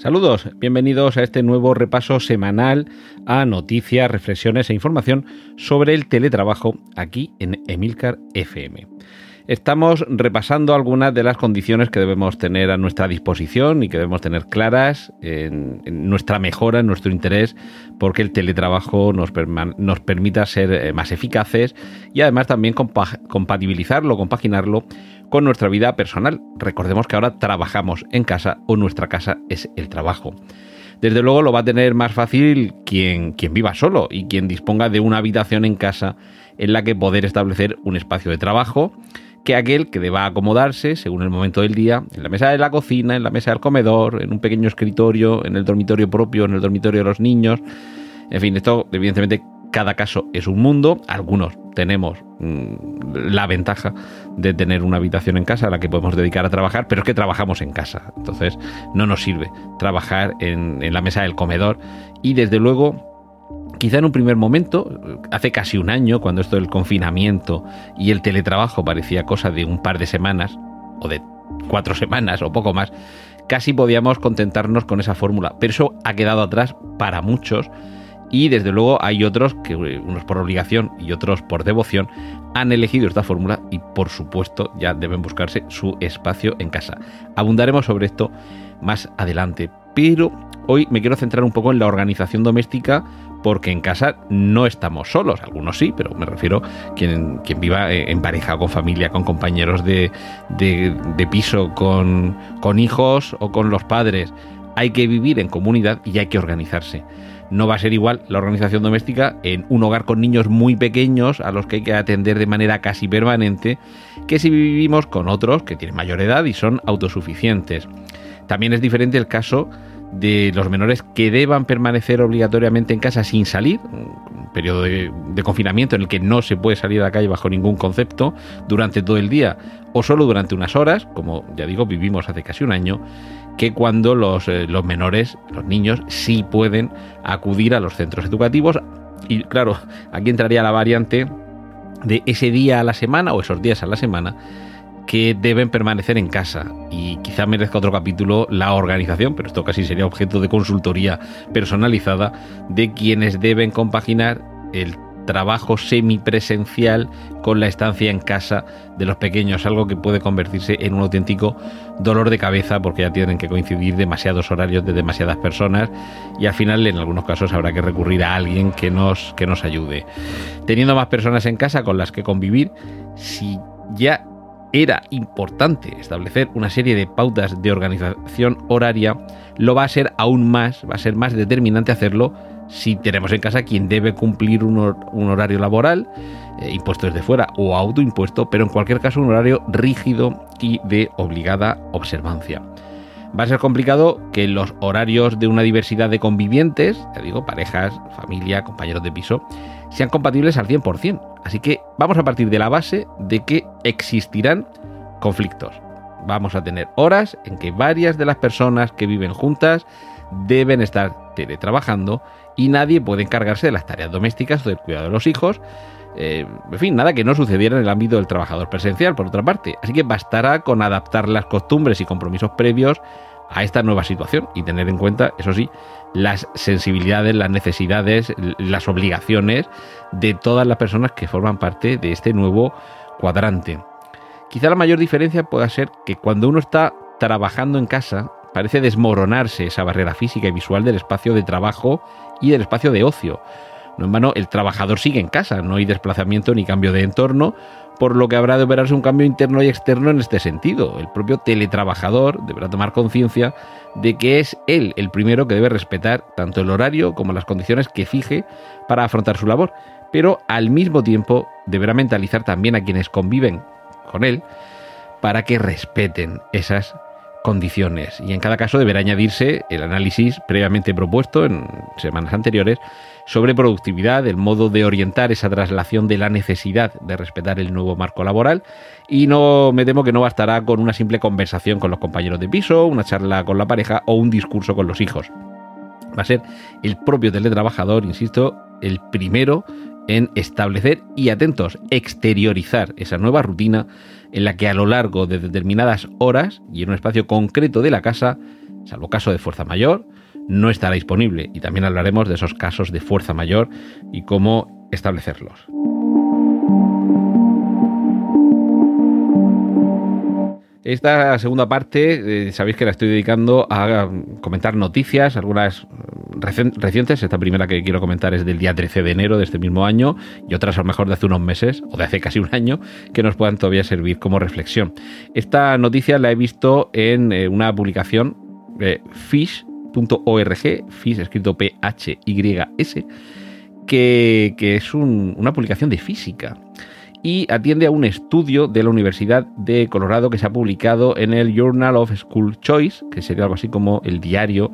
Saludos, bienvenidos a este nuevo repaso semanal a noticias, reflexiones e información sobre el teletrabajo aquí en Emilcar FM. Estamos repasando algunas de las condiciones que debemos tener a nuestra disposición y que debemos tener claras en, nuestra mejora, en nuestro interés, porque el teletrabajo nos, nos permita ser eh, más eficaces y además también compatibilizarlo, compaginarlo con nuestra vida personal. Recordemos que ahora trabajamos en casa o nuestra casa es el trabajo. Desde luego lo va a tener más fácil quien, quien viva solo y quien disponga de una habitación en casa en la que poder establecer un espacio de trabajo que aquel que deba acomodarse según el momento del día, en la mesa de la cocina, en la mesa del comedor, en un pequeño escritorio, en el dormitorio propio, en el dormitorio de los niños. En fin, esto evidentemente cada caso es un mundo. Algunos tenemos mm, la ventaja de tener una habitación en casa a la que podemos dedicar a trabajar, pero es que trabajamos en casa. Entonces no nos sirve trabajar en, en la mesa del comedor. Y desde luego quizá en un primer momento, hace casi un año, cuando esto del confinamiento y el teletrabajo parecía cosa de un par de semanas, o de cuatro semanas o poco más, casi podíamos contentarnos con esa fórmula. Pero eso ha quedado atrás para muchos y desde luego hay otros que, unos por obligación y otros por devoción, han elegido esta fórmula y por supuesto ya deben buscarse su espacio en casa. Abundaremos sobre esto más adelante, pero hoy me quiero centrar un poco en la organización doméstica porque en casa no estamos solos, algunos sí, pero me refiero a quien, quien viva en pareja, con familia, con compañeros de, de piso, con, con hijos o con los padres. Hay que vivir en comunidad y hay que organizarse no va a ser igual la organización doméstica en un hogar con niños muy pequeños a los que hay que atender de manera casi permanente que si vivimos con otros que tienen mayor edad y son autosuficientes. También es diferente el caso de los menores que deban permanecer obligatoriamente en casa sin salir, un periodo de, confinamiento en el que no se puede salir a la calle bajo ningún concepto durante todo el día o solo durante unas horas, como ya digo, vivimos hace casi un año, que cuando los, eh, los menores, los niños, sí pueden acudir a los centros educativos. Y claro, aquí entraría la variante de ese día a la semana o esos días a la semana que deben permanecer en casa. Y quizá merezca otro capítulo la organización, pero esto casi sería objeto de consultoría personalizada de quienes deben compaginar el trabajo semipresencial con la estancia en casa de los pequeños, algo que puede convertirse en un auténtico dolor de cabeza porque ya tienen que coincidir demasiados horarios de demasiadas personas y al final en algunos casos habrá que recurrir a alguien que nos, que nos ayude. Teniendo más personas en casa con las que convivir, si ya era importante establecer una serie de pautas de organización horaria, lo va a ser aún más, va a ser más determinante hacerlo si tenemos en casa quien debe cumplir un, horario laboral, eh, impuesto desde fuera o autoimpuesto, pero en cualquier caso un horario rígido y de obligada observancia. Va a ser complicado que los horarios de una diversidad de convivientes, ya digo, parejas, familia, compañeros de piso, sean compatibles al 100%. Así que vamos a partir de la base de que existirán conflictos. Vamos a tener horas en que varias de las personas que viven juntas deben estar teletrabajando y nadie puede encargarse de las tareas domésticas o del cuidado de los hijos. Eh, en fin, nada que no sucediera en el ámbito del trabajador presencial, por otra parte. Así que bastará con adaptar las costumbres y compromisos previos a esta nueva situación y tener en cuenta, eso sí, las sensibilidades, las necesidades, las obligaciones de todas las personas que forman parte de este nuevo cuadrante. Quizá la mayor diferencia pueda ser que cuando uno está trabajando en casa, parece desmoronarse esa barrera física y visual del espacio de trabajo y del espacio de ocio. No en vano, el trabajador sigue en casa, no hay desplazamiento ni cambio de entorno, por lo que habrá de operarse un cambio interno y externo en este sentido. El propio teletrabajador deberá tomar conciencia de que es él el primero que debe respetar tanto el horario como las condiciones que fije para afrontar su labor, pero al mismo tiempo deberá mentalizar también a quienes conviven con él para que respeten esas condiciones y en cada caso deberá añadirse el análisis previamente propuesto en semanas anteriores sobre productividad, el modo de orientar esa traslación de la necesidad de respetar el nuevo marco laboral y no me temo que no bastará con una simple conversación con los compañeros de piso, una charla con la pareja o un discurso con los hijos. Va a ser el propio teletrabajador, insisto, el primero en establecer y atentos, exteriorizar esa nueva rutina en la que a lo largo de determinadas horas y en un espacio concreto de la casa, salvo caso de fuerza mayor, no estará disponible. Y también hablaremos de esos casos de fuerza mayor y cómo establecerlos. Esta segunda parte, eh, sabéis que la estoy dedicando a comentar noticias, algunas recientes. Esta primera que quiero comentar es del día 13 de enero de este mismo año y otras a lo mejor de hace unos meses o de hace casi un año que nos puedan todavía servir como reflexión. Esta noticia la he visto en eh, una publicación de fish.org, fish escrito P-H-Y-S, que, que es una publicación de física y atiende a un estudio de la Universidad de Colorado que se ha publicado en el Journal of School Choice, que sería algo así como el diario,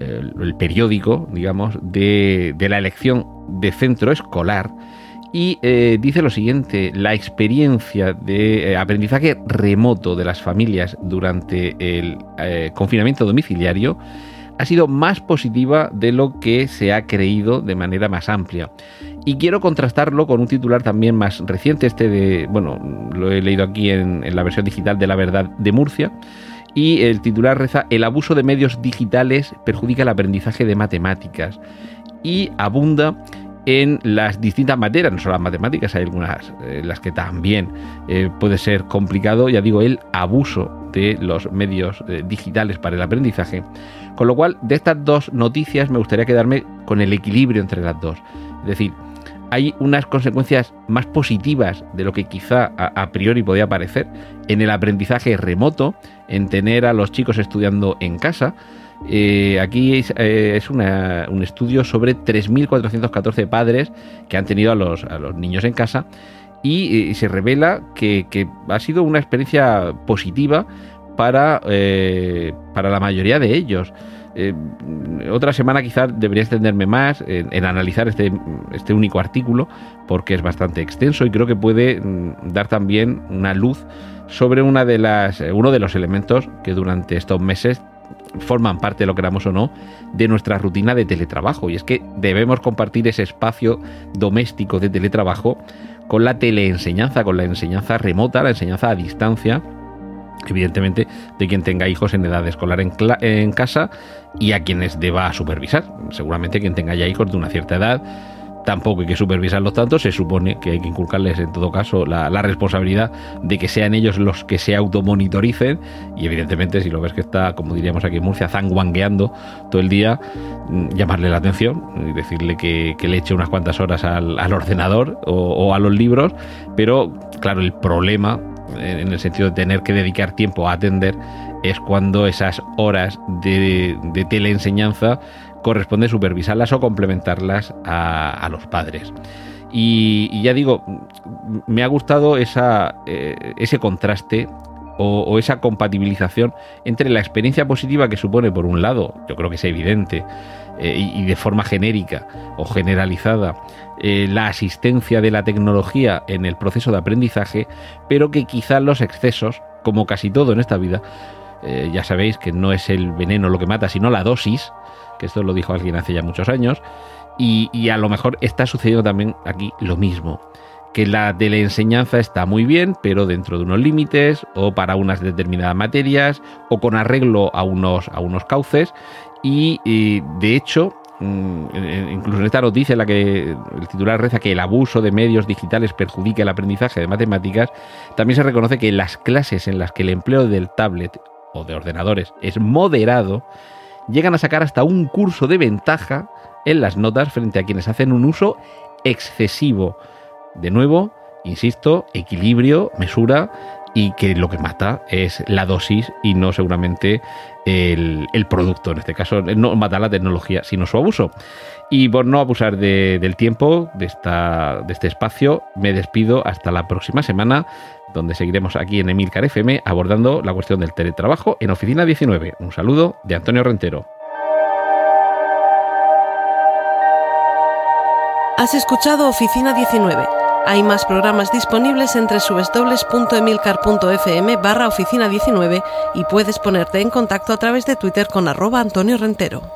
el, periódico, digamos, de, la elección de centro escolar. Y eh, dice lo siguiente, la experiencia de eh, aprendizaje remoto de las familias durante el eh, confinamiento domiciliario ha sido más positiva de lo que se ha creído de manera más amplia. Y quiero contrastarlo con un titular también más reciente, este de, bueno, lo he leído aquí en, la versión digital de La Verdad de Murcia, y el titular reza, el abuso de medios digitales perjudica el aprendizaje de matemáticas y abunda en las distintas materias, no solo las matemáticas, hay algunas eh, las que también eh, puede ser complicado, ya digo, el abuso de los medios eh, digitales para el aprendizaje. Con lo cual, de estas dos noticias me gustaría quedarme con el equilibrio entre las dos. Es decir, hay unas consecuencias más positivas de lo que quizá a, priori podía parecer en el aprendizaje remoto, en tener a los chicos estudiando en casa. Eh, aquí es, eh, un estudio sobre 3.414 padres que han tenido a los, niños en casa y, se revela que, ha sido una experiencia positiva para, eh, para la mayoría de ellos. Eh, otra semana quizás debería extenderme más en, analizar este, este, único artículo porque es bastante extenso y creo que puede mm, dar también una luz sobre una de las, eh, uno de los elementos que durante estos meses forman parte, lo queramos o no, de nuestra rutina de teletrabajo. Y es que debemos compartir ese espacio doméstico de teletrabajo con la teleenseñanza, con la enseñanza remota, la enseñanza a distancia evidentemente de quien tenga hijos en edad escolar en, casa y a quienes deba supervisar. Seguramente quien tenga ya hijos de una cierta edad tampoco hay que supervisarlos tanto, se supone que hay que inculcarles en todo caso la, responsabilidad de que sean ellos los que se automonitoricen y evidentemente si lo ves que está, como diríamos aquí en Murcia, zanguangueando todo el día, mm, llamarle la atención y decirle que, le eche unas cuantas horas al, ordenador o a los libros, pero claro, el problema en el sentido de tener que dedicar tiempo a atender, es cuando esas horas de, teleenseñanza corresponde supervisarlas o complementarlas a, los padres. Y, ya digo, me ha gustado esa, eh, ese contraste o, esa compatibilización entre la experiencia positiva que supone, por un lado, yo creo que es evidente, eh, y, de forma genérica o generalizada, eh, la asistencia de la tecnología en el proceso de aprendizaje, pero que quizás los excesos, como casi todo en esta vida, ya sabéis que no es el veneno lo que mata, sino la dosis, que esto lo dijo alguien hace ya muchos años, y, y a lo mejor está sucediendo también aquí lo mismo que la teleenseñanza está muy bien, pero dentro de unos límites o para unas determinadas materias o con arreglo a unos, a unos cauces y, de hecho mm, incluso en esta noticia en la que el titular reza que el abuso de medios digitales perjudica el aprendizaje de matemáticas, también se reconoce que las clases en las que el empleo del tablet o de ordenadores es moderado, llegan a sacar hasta un curso de ventaja en las notas frente a quienes hacen un uso excesivo. De nuevo, insisto, equilibrio, mesura y que lo que mata es la dosis y no seguramente el, producto. En este caso, no mata la tecnología, sino su abuso. Y por no abusar del tiempo de, esta, de este espacio, me despido hasta la próxima semana, donde seguiremos aquí en Emilcar FM abordando la cuestión del teletrabajo en Oficina 19. Un saludo de Antonio Rentero. Has escuchado Oficina 19. Hay más programas disponibles entre www.emilcar.fm barra oficina 19 y puedes ponerte en contacto a través de Twitter con arroba Antonio Rentero.